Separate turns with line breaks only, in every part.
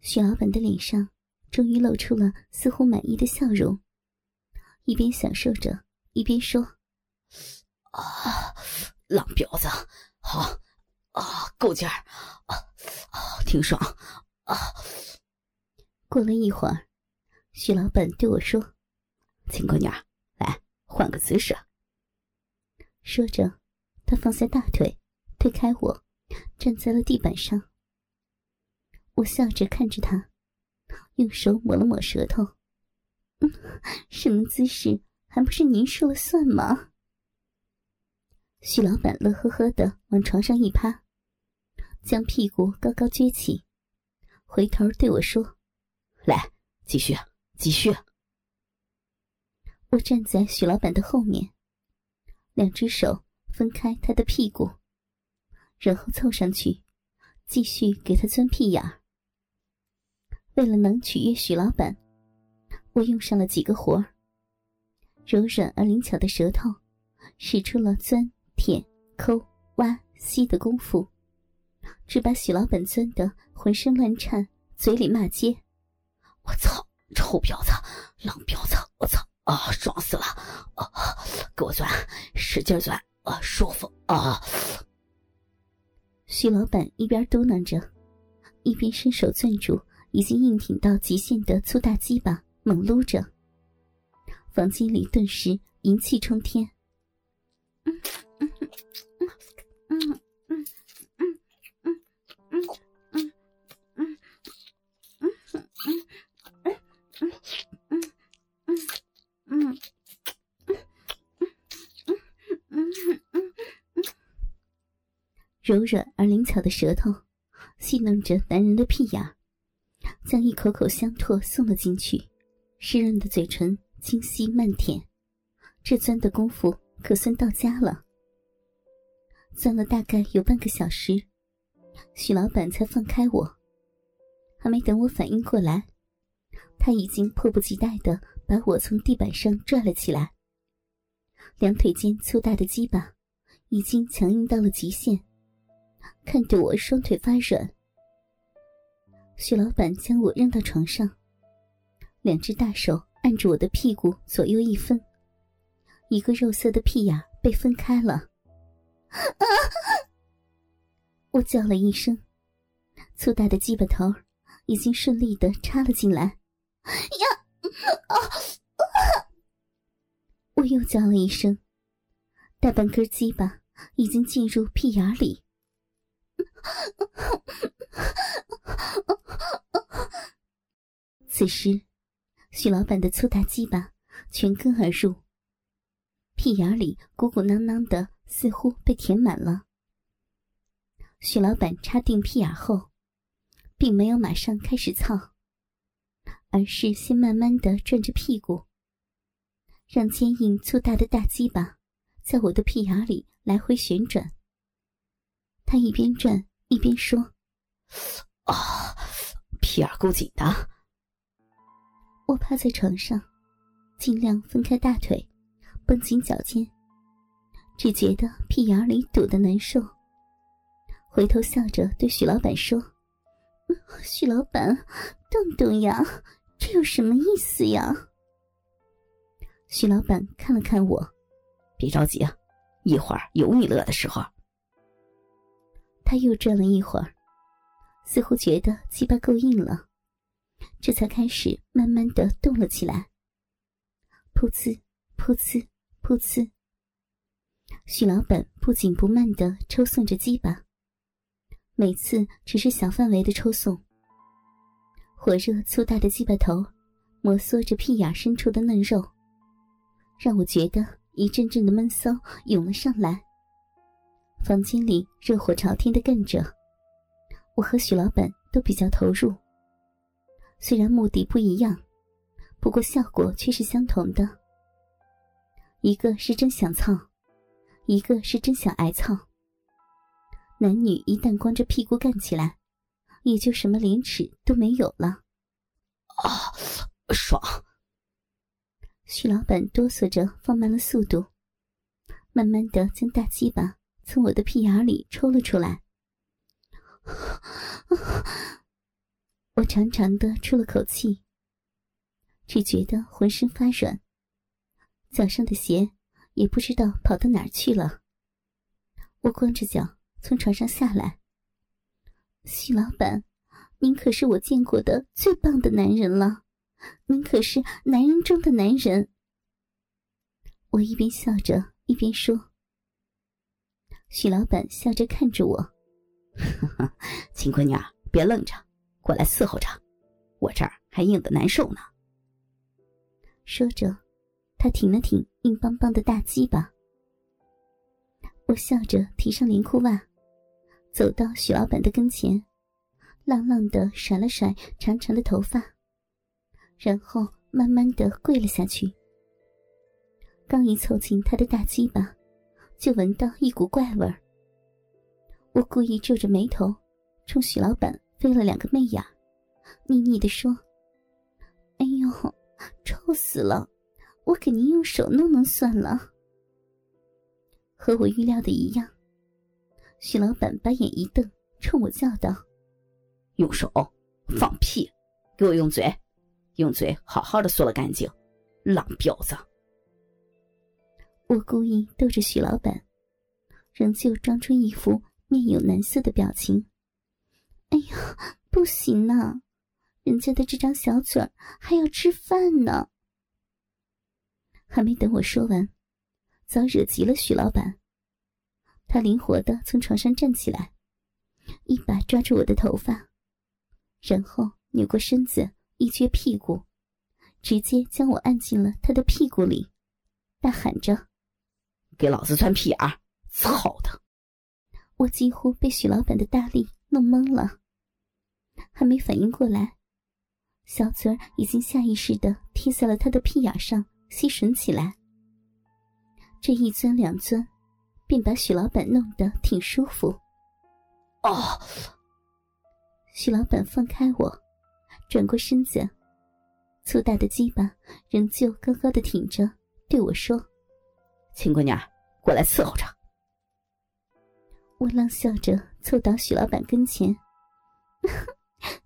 徐老板的脸上终于露出了似乎满意的笑容，一边享受着，一边说：“
啊，浪婊子，好，啊，够劲儿，啊，啊，挺爽，啊。”
过了一会儿，许老板对我说：“
秦姑娘，来换个姿势。”
说着，他放下大腿，推开我，站在了地板上。我笑着看着他，用手抹了抹舌头。嗯，什么姿势还不是您说了算吗？徐老板乐呵呵的往床上一趴，将屁股高高撅起，回头对我说：“
来，继续，继续。”
我站在徐老板的后面。两只手分开他的屁股，然后凑上去，继续给他钻屁眼儿。为了能取悦许老板，我用上了几个活。柔软而灵巧的舌头，使出了钻、舔、抠、挖、吸的功夫，只把许老板钻得浑身乱颤，嘴里骂街：“
我操，臭婊子，浪婊子，我操！”啊，爽死了！啊，给我钻，使劲钻，啊，舒服啊！
徐老板一边嘟囔着，一边伸手攥住已经硬挺到极限的粗大鸡巴，猛撸着。房间里顿时淫气冲天。柔软而灵巧的舌头，戏弄着男人的屁眼，将一口口香唾送了进去，湿润的嘴唇清晰慢舔，这钻的功夫可算到家了。钻了大概有半个小时，许老板才放开我。还没等我反应过来，他已经迫不及待的把我从地板上拽了起来，两腿间粗大的鸡巴已经强硬到了极限。看得我双腿发软，徐老板将我扔到床上，两只大手按住我的屁股左右一分，一个肉色的屁眼被分开了。啊！我叫了一声，粗大的鸡巴头已经顺利的插了进来。呀！啊！我又叫了一声，大半根鸡巴已经进入屁眼里。此时，许老板的粗大鸡巴全根而入，屁眼里鼓鼓囊囊的，似乎被填满了。许老板插定屁眼后，并没有马上开始操，而是先慢慢的转着屁股，让坚硬粗大的大鸡巴在我的屁眼里来回旋转。他一边转一边说：“
啊，屁眼够紧的。”
我趴在床上，尽量分开大腿，绷紧脚尖，只觉得屁眼里堵得难受。回头笑着对许老板说：“ 许老板，动动呀，这有什么意思呀？”许老板看了看我，
别着急啊，一会儿有你乐的时候。
他又转了一会儿，似乎觉得鸡巴够硬了，这才开始慢慢的动了起来。噗呲，噗呲，噗呲。许老板不紧不慢的抽送着鸡巴，每次只是小范围的抽送。火热粗大的鸡巴头摩挲着屁眼深处的嫩肉，让我觉得一阵阵的闷骚涌了上来。房间里热火朝天的干着，我和许老板都比较投入。虽然目的不一样，不过效果却是相同的。一个是真想操，一个是真想挨操。男女一旦光着屁股干起来，也就什么廉耻都没有了。
啊，爽！
徐老板哆嗦着放慢了速度，慢慢的将大鸡巴。从我的屁眼里抽了出来，我长长的出了口气，只觉得浑身发软，脚上的鞋也不知道跑到哪儿去了。我光着脚从床上下来。许老板，您可是我见过的最棒的男人了，您可是男人中的男人。我一边笑着一边说。许老板笑着看着我，
秦闺女，别愣着，过来伺候着，我这儿还硬的难受呢。
说着，他挺了挺硬邦邦的大鸡巴。我笑着提上连裤袜，走到许老板的跟前，浪浪的甩了甩长长的头发，然后慢慢的跪了下去。刚一凑近他的大鸡巴。就闻到一股怪味儿。我故意皱着眉头，冲许老板飞了两个媚眼，腻腻的说：“哎呦，臭死了！我给您用手弄弄算了。”和我预料的一样，许老板把眼一瞪，冲我叫道：“
用手？放屁！给我用嘴，用嘴好好的嗦了干净，浪婊子！”
我故意逗着许老板，仍旧装出一副面有难色的表情。哎呀，不行呐，人家的这张小嘴儿还要吃饭呢。还没等我说完，早惹急了许老板。他灵活的从床上站起来，一把抓住我的头发，然后扭过身子，一撅屁股，直接将我按进了他的屁股里，大喊着。
给老子穿屁眼！操的！
我几乎被许老板的大力弄懵了，还没反应过来，小嘴儿已经下意识的贴在了他的屁眼上，吸吮起来。这一钻两钻，便把许老板弄得挺舒服。
哦！
许老板放开我，转过身子，粗大的鸡巴仍旧高高的挺着，对我说。
秦姑娘，过来伺候着。
我冷笑着凑到许老板跟前：“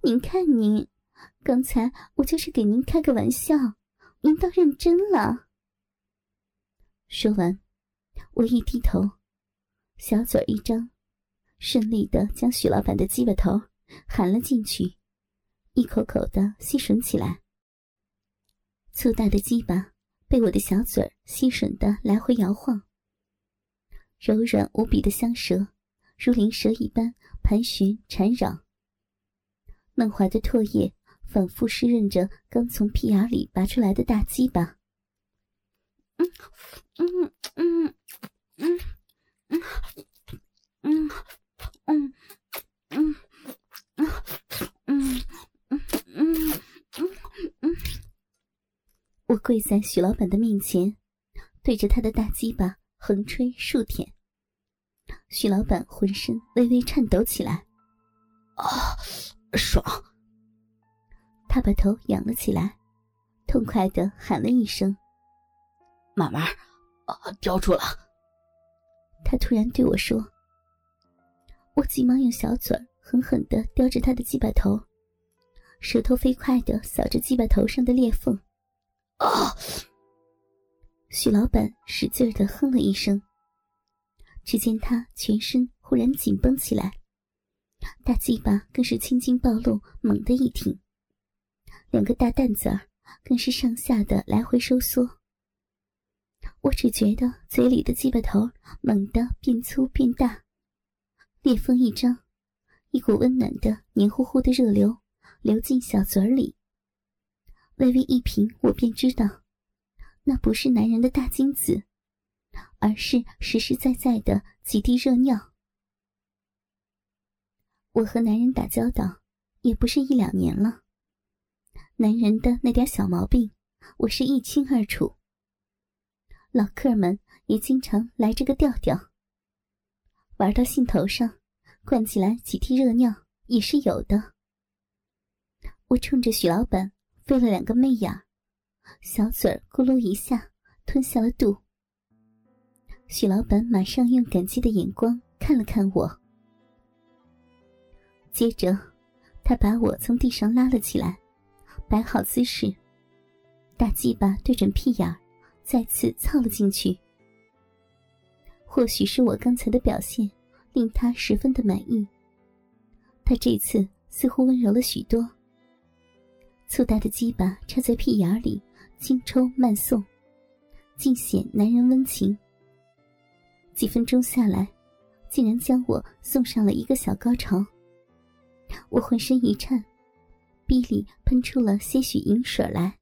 您看您，刚才我就是给您开个玩笑，您倒认真了。”说完，我一低头，小嘴一张，顺利的将许老板的鸡巴头含了进去，一口口的吸吮起来。粗大的鸡巴。被我的小嘴吸吮的来回摇晃，柔软无比的香舌如灵蛇一般盘旋缠绕，嫩滑的唾液反复湿润着刚从屁眼里拔出来的大鸡巴。嗯嗯嗯嗯嗯嗯嗯嗯我跪在许老板的面前，对着他的大鸡巴横吹竖舔。许老板浑身微微颤抖起来，
啊，爽！
他把头仰了起来，痛快的喊了一声：“
慢慢，啊，叼住了。”
他突然对我说：“我急忙用小嘴狠狠的叼着他的鸡巴头，舌头飞快的扫着鸡巴头上的裂缝。”
啊！
许老板使劲的哼了一声，只见他全身忽然紧绷起来，大鸡巴更是青筋暴露，猛地一挺，两个大蛋子儿更是上下的来回收缩。我只觉得嘴里的鸡巴头猛地变粗变大，裂缝一张，一股温暖的黏糊糊的热流流进小嘴里。微微一平，我便知道，那不是男人的大精子，而是实实在在的几滴热尿。我和男人打交道也不是一两年了，男人的那点小毛病，我是一清二楚。老客们也经常来这个调调，玩到兴头上，灌起来几滴热尿也是有的。我冲着许老板。飞了两个媚眼，小嘴儿咕噜一下吞下了肚。许老板马上用感激的眼光看了看我，接着他把我从地上拉了起来，摆好姿势，大鸡巴对准屁眼儿，再次操了进去。或许是我刚才的表现令他十分的满意，他这次似乎温柔了许多。粗大的鸡巴插在屁眼里，轻抽慢送，尽显男人温情。几分钟下来，竟然将我送上了一个小高潮。我浑身一颤，鼻里喷出了些许银水来。